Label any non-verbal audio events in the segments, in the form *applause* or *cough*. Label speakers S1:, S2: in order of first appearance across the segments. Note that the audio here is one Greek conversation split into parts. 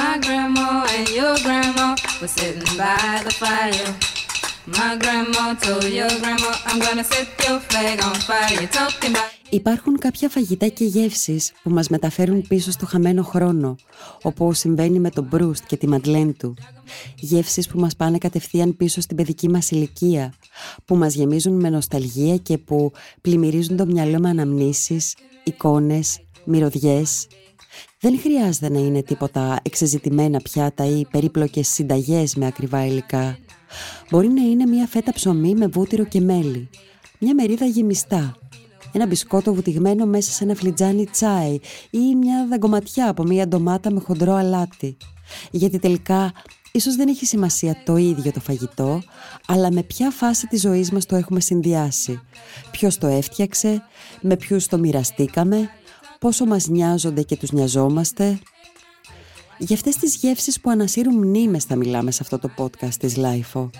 S1: My grandma and your grandma were sitting by the fire. My grandma told your grandma, I'm gonna set your flag on fire. You're talking about. Υπάρχουν κάποια φαγητά και γεύσεις που μας μεταφέρουν πίσω στο χαμένο χρόνο, όπως συμβαίνει με τον Μπρούστ και τη Μαντλέν του. Γεύσεις που μας πάνε κατευθείαν πίσω στην παιδική μας ηλικία, που μας γεμίζουν με νοσταλγία και που πλημμυρίζουν το μυαλό με αναμνήσεις, εικόνες, μυρωδιές. Δεν χρειάζεται να είναι τίποτα εξεζητημένα πιάτα ή περίπλοκες συνταγές με ακριβά υλικά. Μπορεί να είναι μια φέτα ψωμί με βούτυρο και μέλι, μια μερίδα γεμιστά, ένα μπισκότο βουτυγμένο μέσα σε ένα φλιτζάνι τσάι ή μια δαγκωματιά από μια ντομάτα με χοντρό αλάτι. Γιατί τελικά ίσως δεν έχει σημασία το ίδιο το φαγητό, αλλά με ποια φάση της ζωής μας το έχουμε συνδυάσει. Ποιος το έφτιαξε, με ποιους το μοιραστήκαμε, πόσο μας νοιάζονται και τους νοιαζόμαστε. Για αυτές τις γεύσεις που ανασύρουν μνήμες θα μιλάμε σε αυτό το podcast της LIFO.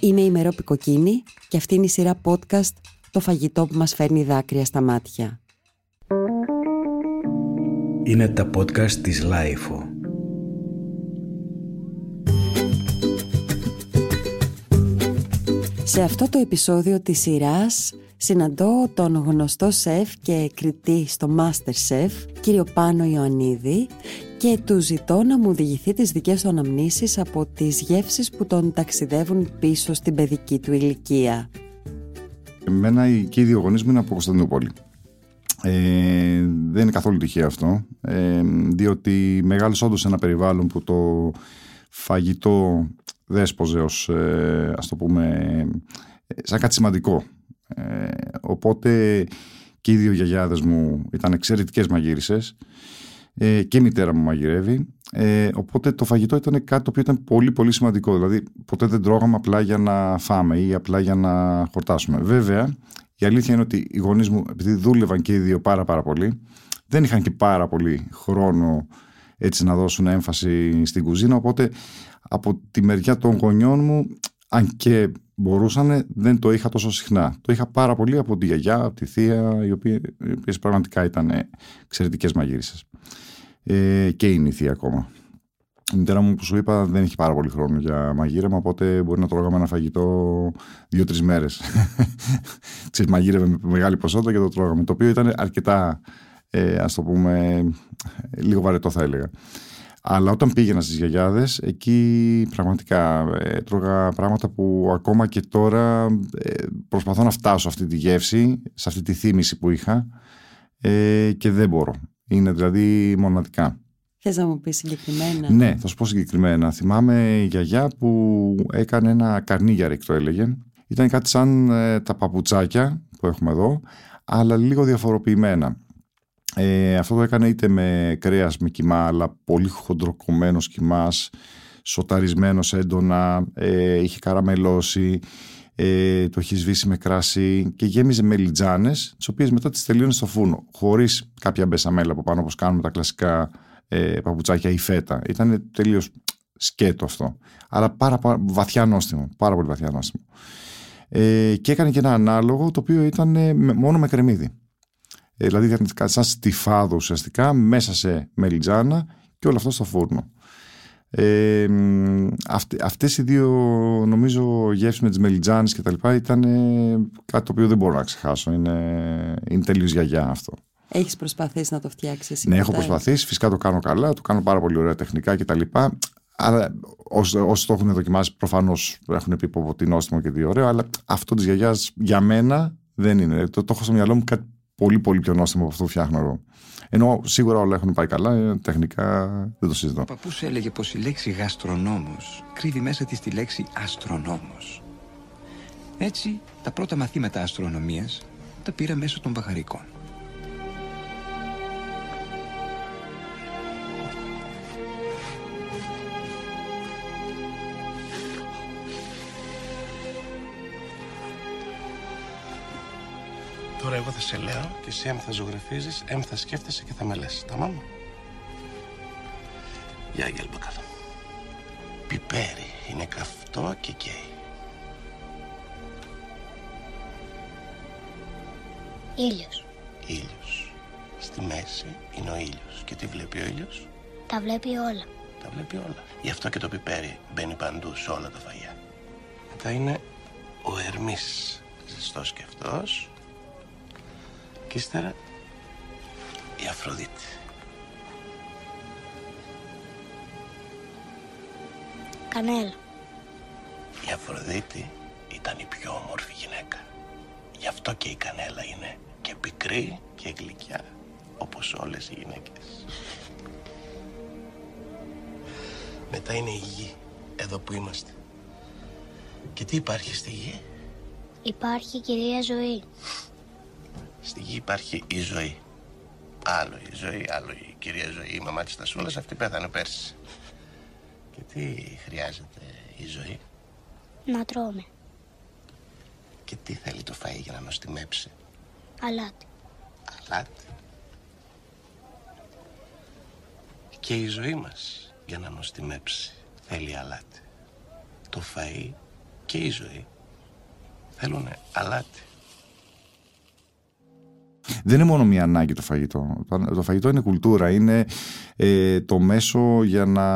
S1: Είμαι η Μερόπη Κοκκίνη και αυτή είναι η σειρά podcast το φαγητό που μας φέρνει δάκρυα στα μάτια.
S2: Είναι τα podcast της LiFO.
S1: Σε αυτό το επεισόδιο της σειράς συναντώ τον γνωστό σεφ και κριτή στο Master Chef, κύριο Πάνο Ιωαννίδη και του ζητώ να μου οδηγηθεί τις δικές του αναμνήσεις από τις γεύσεις που τον ταξιδεύουν πίσω στην παιδική του ηλικία.
S3: Εμένα και οι δύο γονείς μου είναι από Κωνσταντινούπολη. Ε, δεν είναι καθόλου τυχαίο αυτό, ε, διότι μεγάλωσα όντως σε ένα περιβάλλον που το φαγητό δέσποζε ως, ε, ας το πούμε, σαν κάτι σημαντικό. Ε, οπότε και οι δύο γιαγιάδες μου ήταν εξαιρετικές μαγείρισες ε, και η μητέρα μου μαγειρεύει. Ε, οπότε το φαγητό ήταν κάτι το οποίο ήταν πολύ πολύ σημαντικό. Δηλαδή ποτέ δεν τρώγαμε απλά για να φάμε ή απλά για να χορτάσουμε. Βέβαια, η αλήθεια είναι ότι οι γονείς μου, επειδή δούλευαν και οι δύο πάρα πάρα πολύ, δεν είχαν και πάρα πολύ χρόνο έτσι να δώσουν έμφαση στην κουζίνα, οπότε από τη μεριά των γονιών μου, αν και μπορούσαν, δεν το είχα τόσο συχνά. Το είχα πάρα πολύ από τη γιαγιά, από τη θεία, οι οποίες, πραγματικά ήταν εξαιρετικές μαγείρισες ε, και είναι η θεία ακόμα. Η μητέρα μου που σου είπα δεν έχει πάρα πολύ χρόνο για μαγείρεμα, οπότε μπορεί να τρώγαμε ένα φαγητό δύο-τρεις μέρες. *laughs* μαγείρευε με μεγάλη ποσότητα και το τρώγαμε. Το οποίο ήταν αρκετά, ε, ας το πούμε, λίγο βαρετό θα έλεγα. Αλλά όταν πήγαινα στις γιαγιάδες, εκεί πραγματικά ε, τρώγα πράγματα που ακόμα και τώρα ε, προσπαθώ να φτάσω σε αυτή τη γεύση, σε αυτή τη θύμηση που είχα ε, και δεν μπορώ. Είναι δηλαδή μοναδικά.
S1: Θες να μου πεις συγκεκριμένα;
S3: Ναι, θα σου πω συγκεκριμένα. Θυμάμαι η γιαγιά που έκανε ένα καρνίγιαρικ το έλεγε. Ήταν κάτι σαν ε, τα παπουτσάκια που έχουμε εδώ, αλλά λίγο διαφοροποιημένα. Ε, αυτό το έκανε είτε με κρέας με κοιμά, αλλά πολύ χοντροκομμένος κοιμάς, σοταρισμένος έντονα, ε, είχε καραμελώσει, ε, το έχει σβήσει με κράσι και γέμιζε με λιτζάνες, τις οποίες μετά τις τελείωνες στο φούρνο, χωρίς κάποια μπεσαμέλα από πάνω όπως κάνουμε τα κλασικά ε, παπουτσάκια ή φέτα. Ήταν τελείως σκέτο αυτό. Αλλά πάρα, πάρα βαθιά νόστιμο. Πάρα πολύ βαθιά νόστιμο. Ε, και έκανε και ένα ανάλογο το οποίο ήταν ε, μόνο με κρεμμύδι. Ε, δηλαδή ήταν σαν στιφάδο ουσιαστικά μέσα σε μελιτζάνα και όλο αυτό στο φούρνο. Ε, αυτές οι δύο νομίζω γεύσεις με τις μελιτζάνες και τα λοιπά ήταν κάτι το οποίο δεν μπορώ να ξεχάσω. Είναι, είναι τελείως γιαγιά αυτό.
S1: Έχεις προσπαθήσει να το φτιάξεις
S3: Ναι έχω προσπαθήσει, φυσικά το κάνω καλά το κάνω πάρα πολύ ωραία τεχνικά και τα λοιπά. Αλλά όσοι, όσοι το έχουν δοκιμάσει προφανώς έχουν πει πω τι νόστιμο και τι ωραίο αλλά αυτό της γιαγιάς για μένα δεν είναι. Το, το έχω στο μυαλό μου κάτι πολύ πολύ πιο νόστιμο από αυτό που φτιάχνω εγώ ενώ σίγουρα όλα έχουν πάει καλά, ε, τεχνικά δεν το συζητώ. Ο
S4: παππούς έλεγε πως η λέξη γαστρονόμος κρύβει μέσα της τη λέξη αστρονόμος. Έτσι, τα πρώτα μαθήματα αστρονομίας τα πήρα μέσω των μπαχαρικών.
S5: Τώρα εγώ θα σε λέω και εσύ έμ θα ζωγραφίζεις, έμ θα σκέφτεσαι και θα με λες. Τα μάμα. Γεια, Αγγέλ Μπακάλα. Πιπέρι είναι καυτό και καίει.
S6: Ήλιος.
S5: Ήλιος. Στη μέση είναι ο ήλιος. Και τι βλέπει ο ήλιος;
S6: Τα βλέπει όλα.
S5: Τα βλέπει όλα. Γι' αυτό και το πιπέρι μπαίνει παντού σε όλα τα φαγιά. Μετά είναι ο Ερμής. Ζεστός και αυτός. Και ύστερα η Αφροδίτη.
S6: Κανέλα.
S5: Η Αφροδίτη ήταν η πιο όμορφη γυναίκα. Γι' αυτό και η Κανέλα είναι και πικρή και γλυκιά, όπως όλες οι γυναίκες. Μετά είναι η γη, εδώ που είμαστε. Και τι υπάρχει στη γη;
S6: Υπάρχει κυρία ζωή.
S5: Στη γη υπάρχει η ζωή. Άλλο η ζωή, άλλο η κυρία ζωή. Η μαμά της Τασούλας αυτή πέθανε πέρσι. Και τι χρειάζεται η ζωή;
S6: Να τρώμε.
S5: Και τι θέλει το φαΐ για να νοστιμέψει;
S6: Αλάτι.
S5: Αλάτι. Και η ζωή μας για να νοστιμέψει θέλει αλάτι. Το φαΐ και η ζωή θέλουν αλάτι.
S3: Δεν είναι μόνο μία ανάγκη το φαγητό. Το φαγητό είναι κουλτούρα. Είναι ε, το μέσο για να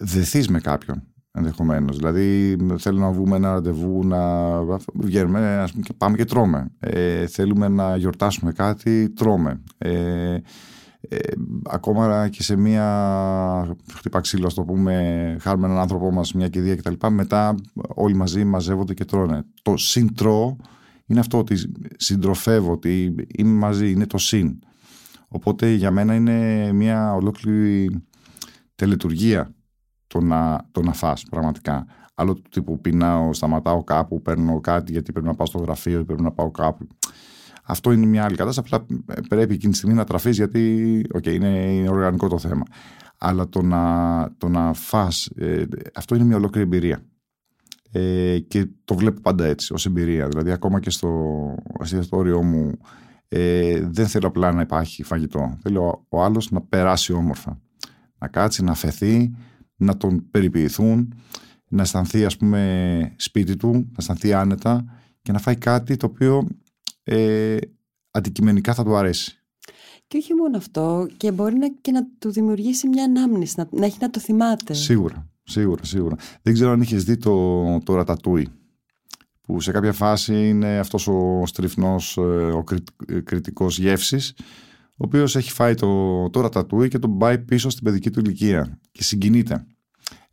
S3: δεθείς με κάποιον ενδεχομένως. Δηλαδή, θέλουμε να βγούμε ένα ραντεβού, να βγαίνουμε ας πούμε, και πάμε και τρώμε. Ε, θέλουμε να γιορτάσουμε κάτι, τρώμε. Ε, ε, ακόμα και σε μία χτυπά ξύλο, το πούμε, χάρουμε έναν άνθρωπό μας, μια κηδεία κτλ. Μετά όλοι μαζί μαζεύονται και τρώνε. Το συντρώ είναι αυτό ότι συντροφεύω, ότι είμαι μαζί, είναι το συν. Οπότε για μένα είναι μια ολόκληρη τελετουργία το να, το να φας πραγματικά. Άλλο του τύπου πεινάω, σταματάω κάπου, παίρνω κάτι γιατί πρέπει να πάω στο γραφείο ή πρέπει να πάω κάπου. Αυτό είναι μια άλλη κατάσταση. Απλά πρέπει εκείνη τη στιγμή να τραφείς γιατί okay, είναι, είναι οργανικό το θέμα. Αλλά το να, το να φας, ε, αυτό είναι μια ολόκληρη εμπειρία. Ε, και το βλέπω πάντα έτσι, ως εμπειρία. Δηλαδή, ακόμα και στο εστιατόριό μου, ε, δεν θέλω απλά να υπάρχει φαγητό. Θέλω ο, ο άλλος να περάσει όμορφα. Να κάτσει, να φεθεί, να τον περιποιηθούν, να αισθανθεί ας πούμε σπίτι του, να αισθανθεί άνετα και να φάει κάτι το οποίο ε, αντικειμενικά θα του αρέσει.
S1: Και όχι μόνο αυτό, και μπορεί να, και να του δημιουργήσει μια ανάμνηση, να, να έχει να το θυμάται.
S3: Σίγουρα, σίγουρα, σίγουρα. Δεν ξέρω αν είχες δει το, το ρατατούι, που σε κάποια φάση είναι αυτός ο στριφνός, ε, ο κριτικός γεύσης, ο οποίος έχει φάει το, το ρατατούι και τον πάει πίσω στην παιδική του ηλικία και συγκινείται.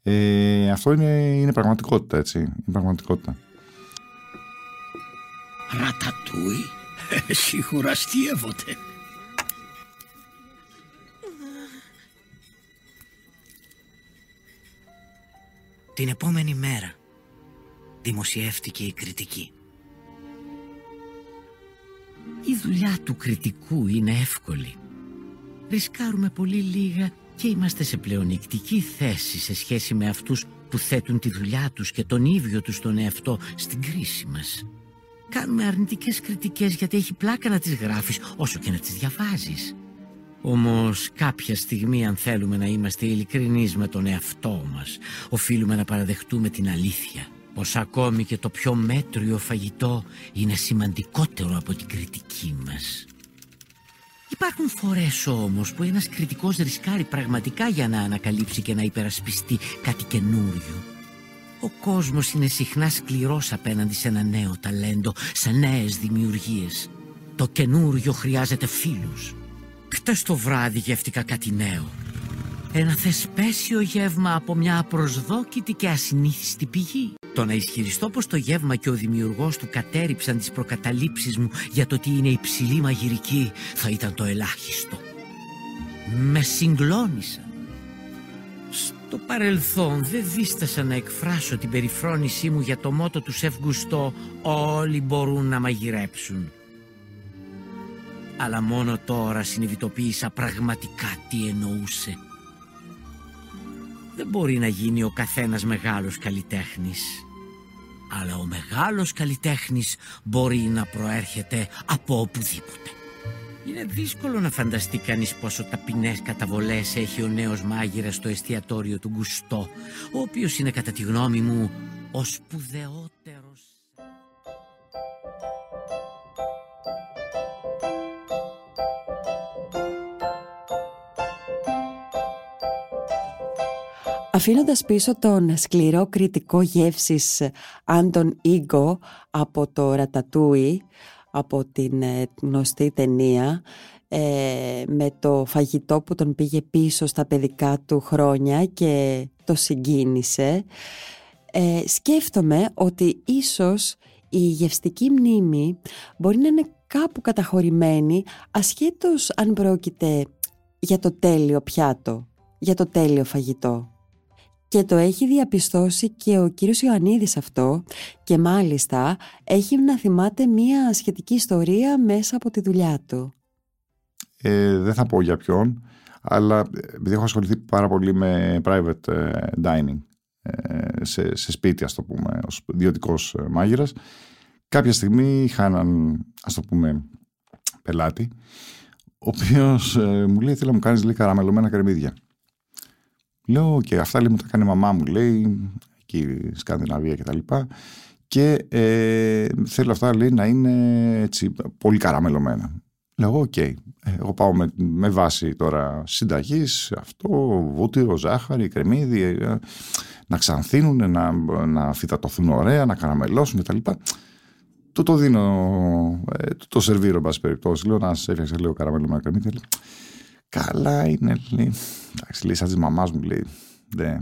S3: Ε, αυτό είναι, είναι πραγματικότητα, έτσι. Είναι πραγματικότητα.
S7: Ρατατούι, *laughs* σίγουρα αστείευονται. Την επόμενη μέρα δημοσιεύτηκε η κριτική. Η δουλειά του κριτικού είναι εύκολη. Ρισκάρουμε πολύ λίγα και είμαστε σε πλεονεκτική θέση σε σχέση με αυτούς που θέτουν τη δουλειά τους και τον ίδιο τους τον εαυτό στην κρίση μας. Κάνουμε αρνητικές κριτικές γιατί έχει πλάκα να τις γράφεις όσο και να τις διαβάζεις. Όμως κάποια στιγμή αν θέλουμε να είμαστε ειλικρινείς με τον εαυτό μας οφείλουμε να παραδεχτούμε την αλήθεια πως ακόμη και το πιο μέτριο φαγητό είναι σημαντικότερο από την κριτική μας. Υπάρχουν φορές όμως που ένας κριτικός ρισκάρει πραγματικά για να ανακαλύψει και να υπερασπιστεί κάτι καινούριο. Ο κόσμος είναι συχνά σκληρός απέναντι σε ένα νέο ταλέντο, σε νέες δημιουργίες. Το καινούριο χρειάζεται φίλους. Χτες το βράδυ γεύτηκα κάτι νέο. Ένα θεσπέσιο γεύμα από μια απροσδόκητη και ασυνήθιστη πηγή. Το να ισχυριστώ πως το γεύμα και ο δημιουργός του κατέριψαν τις προκαταλήψεις μου για το ότι είναι υψηλή μαγειρική θα ήταν το ελάχιστο. Με συγκλώνησαν. Στο παρελθόν δεν δίστασα να εκφράσω την περιφρόνησή μου για το μότο του Σεφ Γκουστό «Όλοι μπορούν να μαγειρέψουν». Αλλά μόνο τώρα συνειδητοποίησα πραγματικά τι εννοούσε. Δεν μπορεί να γίνει ο καθένας μεγάλος καλλιτέχνης. Αλλά ο μεγάλος καλλιτέχνης μπορεί να προέρχεται από οπουδήποτε. Είναι δύσκολο να φανταστεί κανείς πόσο ταπεινές καταβολές έχει ο νέος μάγειρας στο εστιατόριο του Γκουστό, ο οποίος είναι κατά τη γνώμη μου ο σπουδαιότερος
S1: Αφήνοντας πίσω τον σκληρό κριτικό γεύσης Άντων Ίγκο από το Ρατατούι, από την ε, γνωστή ταινία, ε, με το φαγητό που τον πήγε πίσω στα παιδικά του χρόνια και το συγκίνησε, ε, σκέφτομαι ότι ίσως η γευστική μνήμη μπορεί να είναι κάπου καταχωρημένη ασχέτως αν πρόκειται για το τέλειο πιάτο, για το τέλειο φαγητό. Και το έχει διαπιστώσει και ο κύριος Ιωαννίδης αυτό και μάλιστα έχει να θυμάται μία σχετική ιστορία μέσα από τη δουλειά του.
S3: Ε, δεν θα πω για ποιον, αλλά επειδή έχω ασχοληθεί πάρα πολύ με private ε, dining ε, σε, σε σπίτι, ας το πούμε, ως ιδιωτικός ε, μάγειρας, κάποια στιγμή είχα έναν, ας το πούμε, πελάτη, ο οποίος μου λέει, θέλω να μου κάνεις λίγο καραμελωμένα κρεμμύδια. Λέω και αυτά λέει μου τα κάνει η μαμά μου λέει εκεί Σκανδιναβία και τα λοιπά και ε, θέλω αυτά λέει να είναι έτσι πολύ καραμελωμένα. Λέω ok, okay. Ε, εγώ πάω με, με βάση τώρα συνταγής, αυτό, βούτυρο, ζάχαρη, κρεμμύδι, ε, να ξανθύνουν, να, να αφυδατωθούν ωραία, να καραμελώσουν κτλ. Του το δίνω, ε, το σερβίρω, εν πάση περιπτώσει. Λέω να σου έφτιαξα λίγο καραμελωμένα κρεμμύδι. Καλά είναι, λέει. Εντάξει, λέει, σαν της μαμάς μου, λέει. Δε.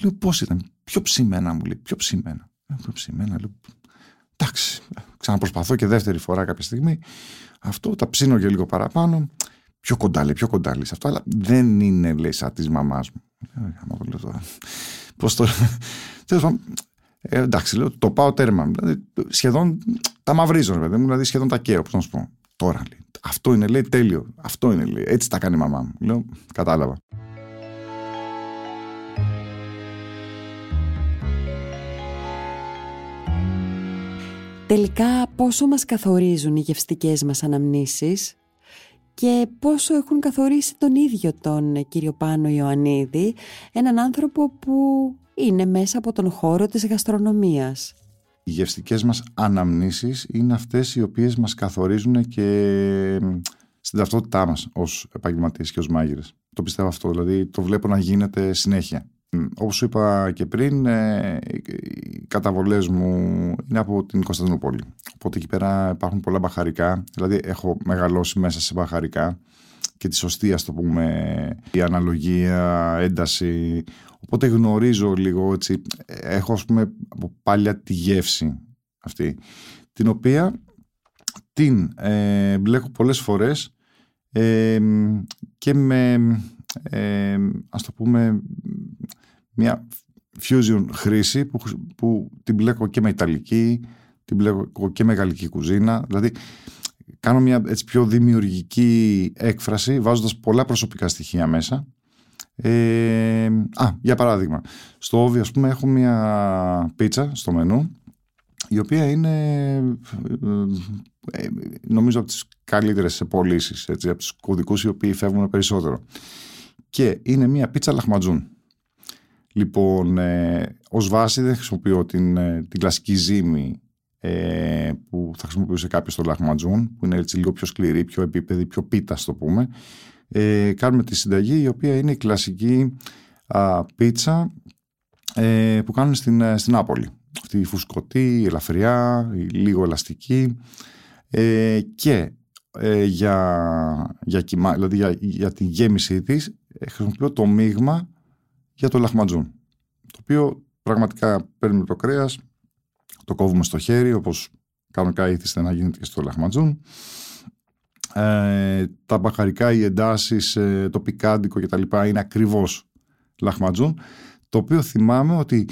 S3: Λέω, πώς ήταν, πιο ψημένα μου λέει, πιο ψημένα. Πιο ψημένα, λέω. Εντάξει, ξαναπροσπαθώ και δεύτερη φορά κάποια στιγμή. Αυτό τα ψήνω και λίγο παραπάνω. Πιο κοντά, λέει, πιο κοντά, λέει, σε αυτό, αλλά δεν είναι, λέει, σαν της μαμάς μου. Ε, Πώς το. Τέλος πάντων, ε, εντάξει, λέω, το πάω τέρμα. Δηλαδή, σχεδόν τα μαυρίζω, ρε παιδί μου, δηλαδή σχεδόν τα καίω. Πώς να σου πω. Τώρα λέει. Αυτό είναι λέει τέλειο. Αυτό είναι λέει. Έτσι τα κάνει η μαμά μου. Λέω, κατάλαβα.
S1: Τελικά πόσο μας καθορίζουν οι γευστικές μας αναμνήσεις και πόσο έχουν καθορίσει τον ίδιο τον κύριο Πάνο Ιωαννίδη, έναν άνθρωπο που είναι μέσα από τον χώρο της γαστρονομίας
S3: οι γευστικές μας αναμνήσεις είναι αυτές οι οποίες μας καθορίζουν και στην ταυτότητά μας ως επαγγελματίες και ως μάγειρες. Το πιστεύω αυτό, δηλαδή το βλέπω να γίνεται συνέχεια. Όπως σου είπα και πριν, ε, οι καταβολές μου είναι από την Κωνσταντινούπολη. Οπότε εκεί πέρα υπάρχουν πολλά μπαχαρικά, δηλαδή έχω μεγαλώσει μέσα σε μπαχαρικά και τη σωστή, ας το πούμε, η αναλογία, ένταση. Οπότε γνωρίζω λίγο, έτσι, έχω ας πούμε από πάλια τη γεύση αυτή, την οποία την ε, μπλέκω πολλές φορές ε, και με, ε, ας το πούμε, μια fusion χρήση που, που την μπλέκω και με ιταλική, την μπλέκω και με γαλλική κουζίνα, δηλαδή κάνω μια έτσι πιο δημιουργική έκφραση βάζοντας πολλά προσωπικά στοιχεία μέσα ε, α, για παράδειγμα, στο Όβι ας πούμε έχω μια πίτσα στο μενού η οποία είναι ε, νομίζω από τις καλύτερες πωλήσεις, έτσι, από τους κωδικούς οι οποίοι φεύγουν περισσότερο. Και είναι μια πίτσα λαχματζούν. Λοιπόν, ε, ως βάση δεν χρησιμοποιώ την, ε, την κλασική ζύμη ε, που θα χρησιμοποιούσε κάποιος στο λαχματζούν, που είναι έτσι λίγο πιο σκληρή, πιο επίπεδη, πιο πίτας, το πούμε ε, κάνουμε τη συνταγή η οποία είναι η κλασική α, πίτσα ε, που κάνουν στην, ε, στην Άπολη. Αυτή η φουσκωτή, η ελαφριά, η λίγο ελαστική ε, και ε, για, για, δηλαδή για, για τη γέμιση της χρησιμοποιώ το μείγμα για το λαχματζούν το οποίο πραγματικά παίρνουμε το κρέας το κόβουμε στο χέρι όπως κανονικά ήθιστε να γίνεται και στο λαχματζούν ε, τα μπαχαρικά, οι εντάσεις, ε, το πικάντικο κτλ. είναι ακριβώς λαχματζούν. Το οποίο θυμάμαι ότι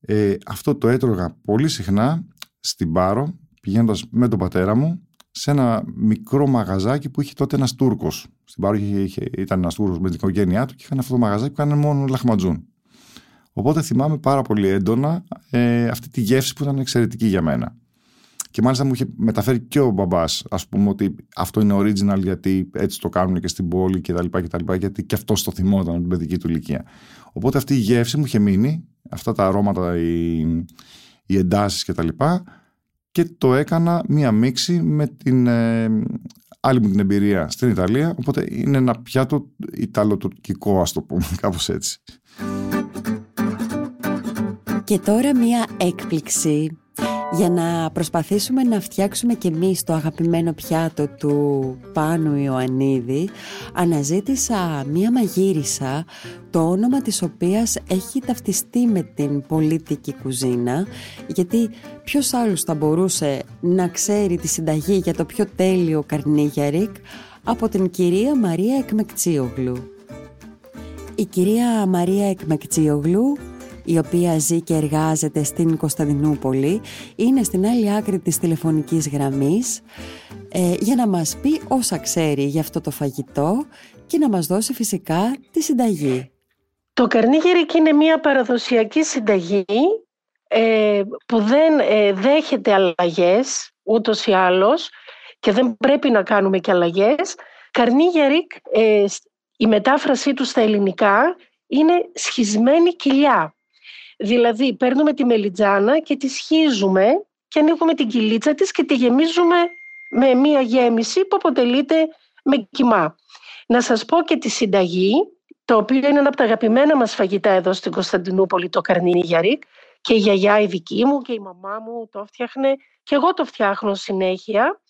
S3: ε, αυτό το έτρωγα πολύ συχνά στην Πάρο, πηγαίνοντας με τον πατέρα μου, σε ένα μικρό μαγαζάκι που είχε τότε ένας Τούρκος. Στην Πάρο είχε, είχε, ήταν ένας Τούρκος με την οικογένειά του και είχαν αυτό το μαγαζάκι που έκανε μόνο λαχματζούν. Οπότε θυμάμαι πάρα πολύ έντονα ε, αυτή τη γεύση που ήταν εξαιρετική για μένα. Και μάλιστα μου είχε μεταφέρει και ο μπαμπάς, ας πούμε, ότι αυτό είναι original γιατί έτσι το κάνουν και στην πόλη κτλ. γιατί και αυτός το θυμόταν από την παιδική του ηλικία. Οπότε αυτή η γεύση μου είχε μείνει, αυτά τα αρώματα, οι, οι εντάσεις κτλ. Και, και το έκανα μία μίξη με την ε, άλλη μου την εμπειρία στην Ιταλία, οπότε είναι ένα πιάτο ιταλοτουρκικό, ας το πούμε, κάπως έτσι.
S1: Και τώρα μία έκπληξη για να προσπαθήσουμε να φτιάξουμε και εμείς το αγαπημένο πιάτο του Πάνου Ιωαννίδη αναζήτησα μία μαγείρισα το όνομα της οποίας έχει ταυτιστεί με την πολίτικη κουζίνα γιατί ποιος άλλος θα μπορούσε να ξέρει τη συνταγή για το πιο τέλειο καρνίγιαρικ από την κυρία Μαρία Εκμεκτσίογλου; Η κυρία Μαρία Εκμεκτσίογλου η οποία ζει και εργάζεται στην Κωνσταντινούπολη, είναι στην άλλη άκρη της τηλεφωνικής γραμμής ε, για να μας πει όσα ξέρει για αυτό το φαγητό και να μας δώσει φυσικά τη συνταγή.
S8: Το καρνίγερικ είναι μια παραδοσιακή συνταγή ε, που δεν ε, δέχεται αλλαγές ούτως ή άλλως και δεν πρέπει να κάνουμε και αλλαγές. Καρνίγερικ, ε, η μετάφρασή του στα ελληνικά είναι σχισμένη κοιλιά. Δηλαδή παίρνουμε τη μελιτζάνα και τη σχίζουμε και ανοίγουμε την κυλίτσα της και τη γεμίζουμε με μία γέμιση που αποτελείται με κοιμά. Να σας πω και τη συνταγή, το οποίο είναι ένα από τα αγαπημένα μας φαγητά εδώ στην Κωνσταντινούπολη, το καρνίνι γιαρίκ, και η γιαγιά η δική μου και η μαμά μου το φτιάχνε και εγώ το φτιάχνω συνέχεια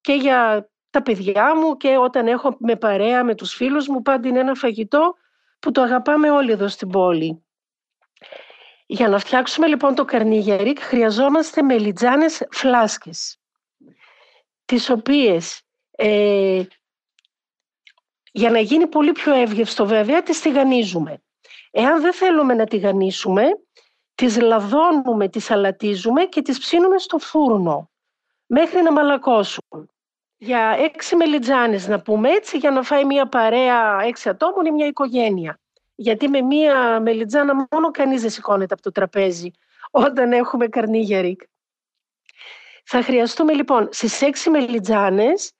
S8: και για τα παιδιά μου και όταν έχω με παρέα με τους φίλους μου πάντα είναι ένα φαγητό που το αγαπάμε όλοι εδώ στην πόλη. Για να φτιάξουμε λοιπόν το καρνίγερικ χρειαζόμαστε μελιτζάνες φλάσκες τις οποίες ε, για να γίνει πολύ πιο εύγευστο βέβαια τις τηγανίζουμε. Εάν δεν θέλουμε να τηγανίσουμε τις λαδώνουμε, τις αλατίζουμε και τις ψήνουμε στο φούρνο μέχρι να μαλακώσουν. Για έξι μελιτζάνες να πούμε έτσι για να φάει μια παρέα έξι ατόμων ή μια οικογένεια. Γιατί με μία μελιτζάνα μόνο κανείς δεν σηκώνεται από το τραπέζι όταν έχουμε καρνίγερικ. Θα χρειαστούμε λοιπόν στις έξι μελιτζάνες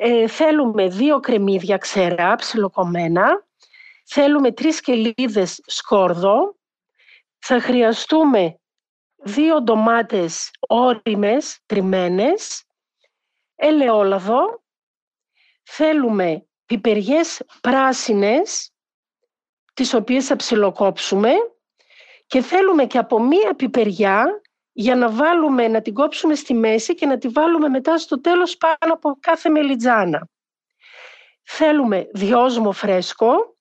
S8: ε, θέλουμε δύο κρεμμύδια ξερά ψιλοκομμένα, θέλουμε τρεις σκελίδες σκόρδο, θα χρειαστούμε δύο ντομάτες όριμες, τριμμένες, ελαιόλαδο, θέλουμε πιπεριές πράσινες, τις οποίες θα ψιλοκόψουμε και θέλουμε και από μία πιπεριά για να βάλουμε, να την κόψουμε στη μέση και να τη βάλουμε μετά στο τέλος πάνω από κάθε μελιτζάνα. Θέλουμε δυόσμο φρέσκο.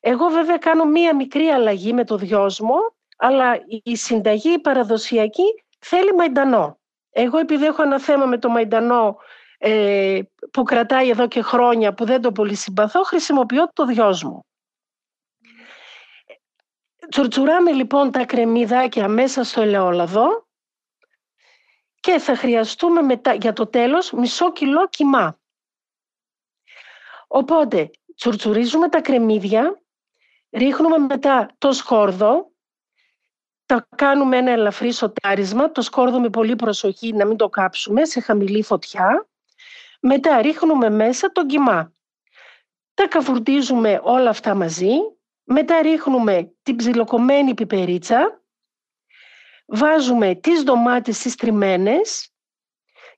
S8: Εγώ βέβαια κάνω μία μικρή αλλαγή με το δυόσμο, αλλά η συνταγή η παραδοσιακή θέλει μαϊντανό. Εγώ επειδή έχω ένα θέμα με το μαϊντανό ε, που κρατάει εδώ και χρόνια που δεν το πολύ συμπαθώ, χρησιμοποιώ το δυόσμο. Τσουρτσουράμε λοιπόν τα κρεμμυδάκια μέσα στο ελαιόλαδο και θα χρειαστούμε μετά, για το τέλος μισό κιλό κιμά. Οπότε τσουρτσουρίζουμε τα κρεμμύδια, ρίχνουμε μετά το σκόρδο, τα κάνουμε ένα ελαφρύ σοτάρισμα, το σκόρδο με πολύ προσοχή να μην το κάψουμε σε χαμηλή φωτιά. Μετά ρίχνουμε μέσα το κιμά. Τα καβουρτίζουμε όλα αυτά μαζί μετά ρίχνουμε την ψιλοκομμένη πιπερίτσα, βάζουμε τις ντομάτες στις τριμμένες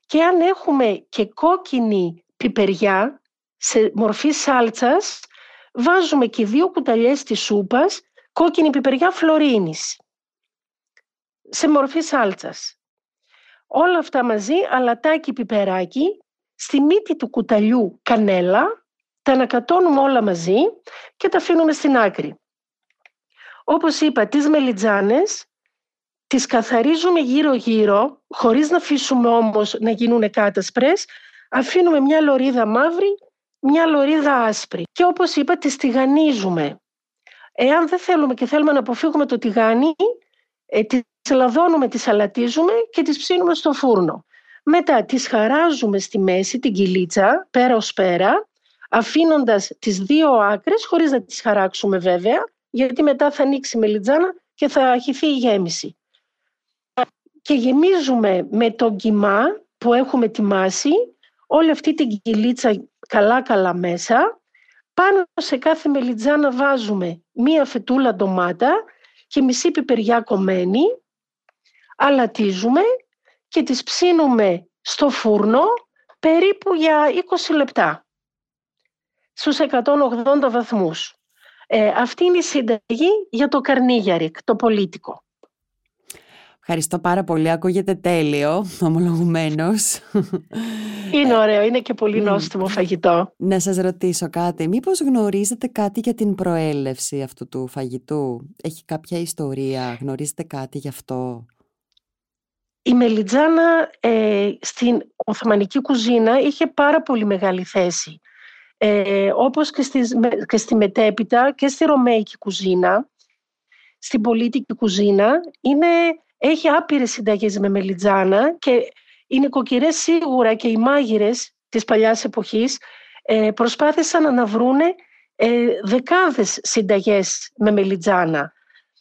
S8: και αν έχουμε και κόκκινη πιπεριά σε μορφή σάλτσας, βάζουμε και δύο κουταλιές της σούπας κόκκινη πιπεριά φλωρίνης σε μορφή σάλτσας. Όλα αυτά μαζί, αλατάκι πιπεράκι, στη μύτη του κουταλιού κανέλα, τα ανακατώνουμε όλα μαζί και τα αφήνουμε στην άκρη. Όπως είπα, τις μελιτζάνες τις καθαρίζουμε γύρω-γύρω, χωρίς να αφήσουμε όμως να γίνουν κάτασπρες, αφήνουμε μια λωρίδα μαύρη, μια λωρίδα άσπρη. Και όπως είπα, τις τηγανίζουμε. Εάν δεν θέλουμε και θέλουμε να αποφύγουμε το τηγάνι, ε, τις λαδώνουμε, τις αλατίζουμε και τις ψήνουμε στο φούρνο. Μετά τις χαράζουμε στη μέση, την κυλίτσα, πέρα ως πέρα, αφήνοντας τις δύο άκρες, χωρίς να τις χαράξουμε βέβαια, γιατί μετά θα ανοίξει η μελιτζάνα και θα αρχιθεί η γέμιση. Και γεμίζουμε με το κιμά που έχουμε ετοιμάσει όλη αυτή την κυλίτσα καλά-καλά μέσα. Πάνω σε κάθε μελιτζάνα βάζουμε μία φετούλα ντομάτα και μισή πιπεριά κομμένη. Αλατίζουμε και τις ψήνουμε στο φούρνο περίπου για 20 λεπτά στους 180 βαθμούς. Ε, αυτή είναι η συνταγή για το καρνίγιαρικ, το πολίτικο.
S1: Ευχαριστώ πάρα πολύ. Ακούγεται τέλειο, ομολογουμένως.
S8: Είναι ωραίο, είναι και πολύ νόστιμο φαγητό.
S1: Να σας ρωτήσω κάτι. Μήπως γνωρίζετε κάτι για την προέλευση αυτού του φαγητού; Έχει κάποια ιστορία, γνωρίζετε κάτι γι' αυτό;
S8: Η μελιτζάνα ε, στην Οθωμανική κουζίνα είχε πάρα πολύ μεγάλη θέση. Ε, όπως και, στις, και στη μετέπειτα και στη Ρωμαϊκή κουζίνα, στην πολίτικη κουζίνα, είναι, έχει άπειρες συνταγές με μελιτζάνα και οι νοικοκυρές σίγουρα και οι μάγειρες της παλιάς εποχής ε, προσπάθησαν να βρούνε ε, δεκάδες συνταγές με μελιτζάνα,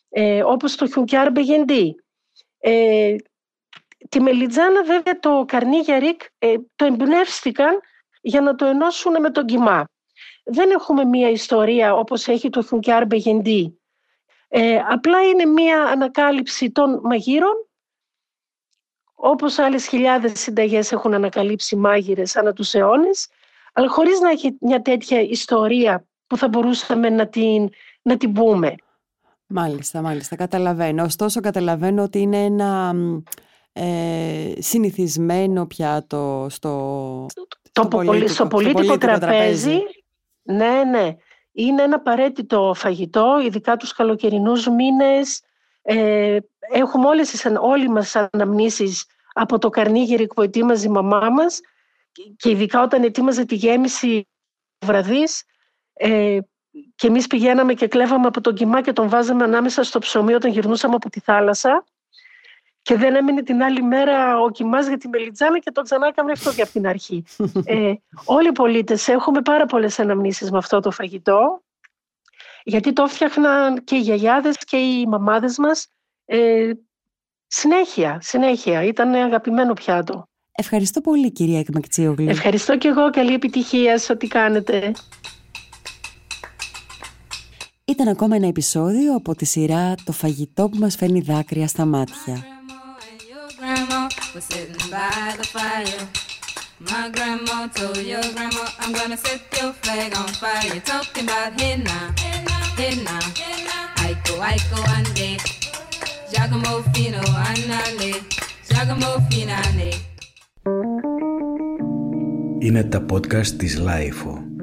S8: ε, όπως το χιουνκιάρ μπεγεντή. Ε, τη μελιτζάνα βέβαια το καρνίγια ρικ ε, το εμπνεύστηκαν για να το ενώσουν με τον κοιμά. Δεν έχουμε μία ιστορία όπως έχει το χιουνκιάρ μπεγεντή. Ε, απλά είναι μία ανακάλυψη των μαγείρων όπως άλλες χιλιάδες συνταγές έχουν ανακαλύψει μάγειρες ανά τους αιώνες, αλλά χωρίς να έχει μια τέτοια ιστορία που θα μπορούσαμε να την, να την πούμε.
S1: Μάλιστα, μάλιστα, καταλαβαίνω. Ωστόσο καταλαβαίνω ότι είναι ένα ε, συνηθισμένο πιάτο στο,
S8: το, στο, πολίτικο, στο πολίτικο τραπέζι. Ναι, ναι. Είναι ένα απαραίτητο φαγητό, ειδικά τους καλοκαιρινούς μήνες. Ε, έχουμε όλες τις, όλοι μας αναμνήσεις από το καρνίγερι που ετοίμαζε η μαμά μας και ειδικά όταν ετοίμαζε τη γέμιση βραδείς ε, και εμείς πηγαίναμε και κλέβαμε από τον κοιμά και τον βάζαμε ανάμεσα στο ψωμί όταν γυρνούσαμε από τη θάλασσα και δεν έμεινε την άλλη μέρα ο κοιμάς για τη μελιτζάνα και τον ξανά έκαμε αυτό και από την αρχή. *laughs* ε, όλοι οι πολίτες έχουμε πάρα πολλές αναμνήσεις με αυτό το φαγητό γιατί το έφτιαχναν και οι γιαγιάδες και οι μαμάδες μας ε, συνέχεια, συνέχεια. Ήταν αγαπημένο πιάτο.
S1: Ευχαριστώ πολύ κυρία Εκμακτσίογλου.
S8: Ευχαριστώ και εγώ. Καλή επιτυχία σε ό,τι κάνετε.
S1: Ήταν ακόμα ένα επεισόδιο από τη σειρά «Το φαγητό που μας φέρνει δάκρυα στα μάτια». My grandma told your grandma, I'm gonna set your flag on fire. You're talking about hey now, hey now, Aiko, Aiko, one day. Giacomo Fino, Annale, Giacomo Finale.
S2: Είναι τα podcast της Lifeo.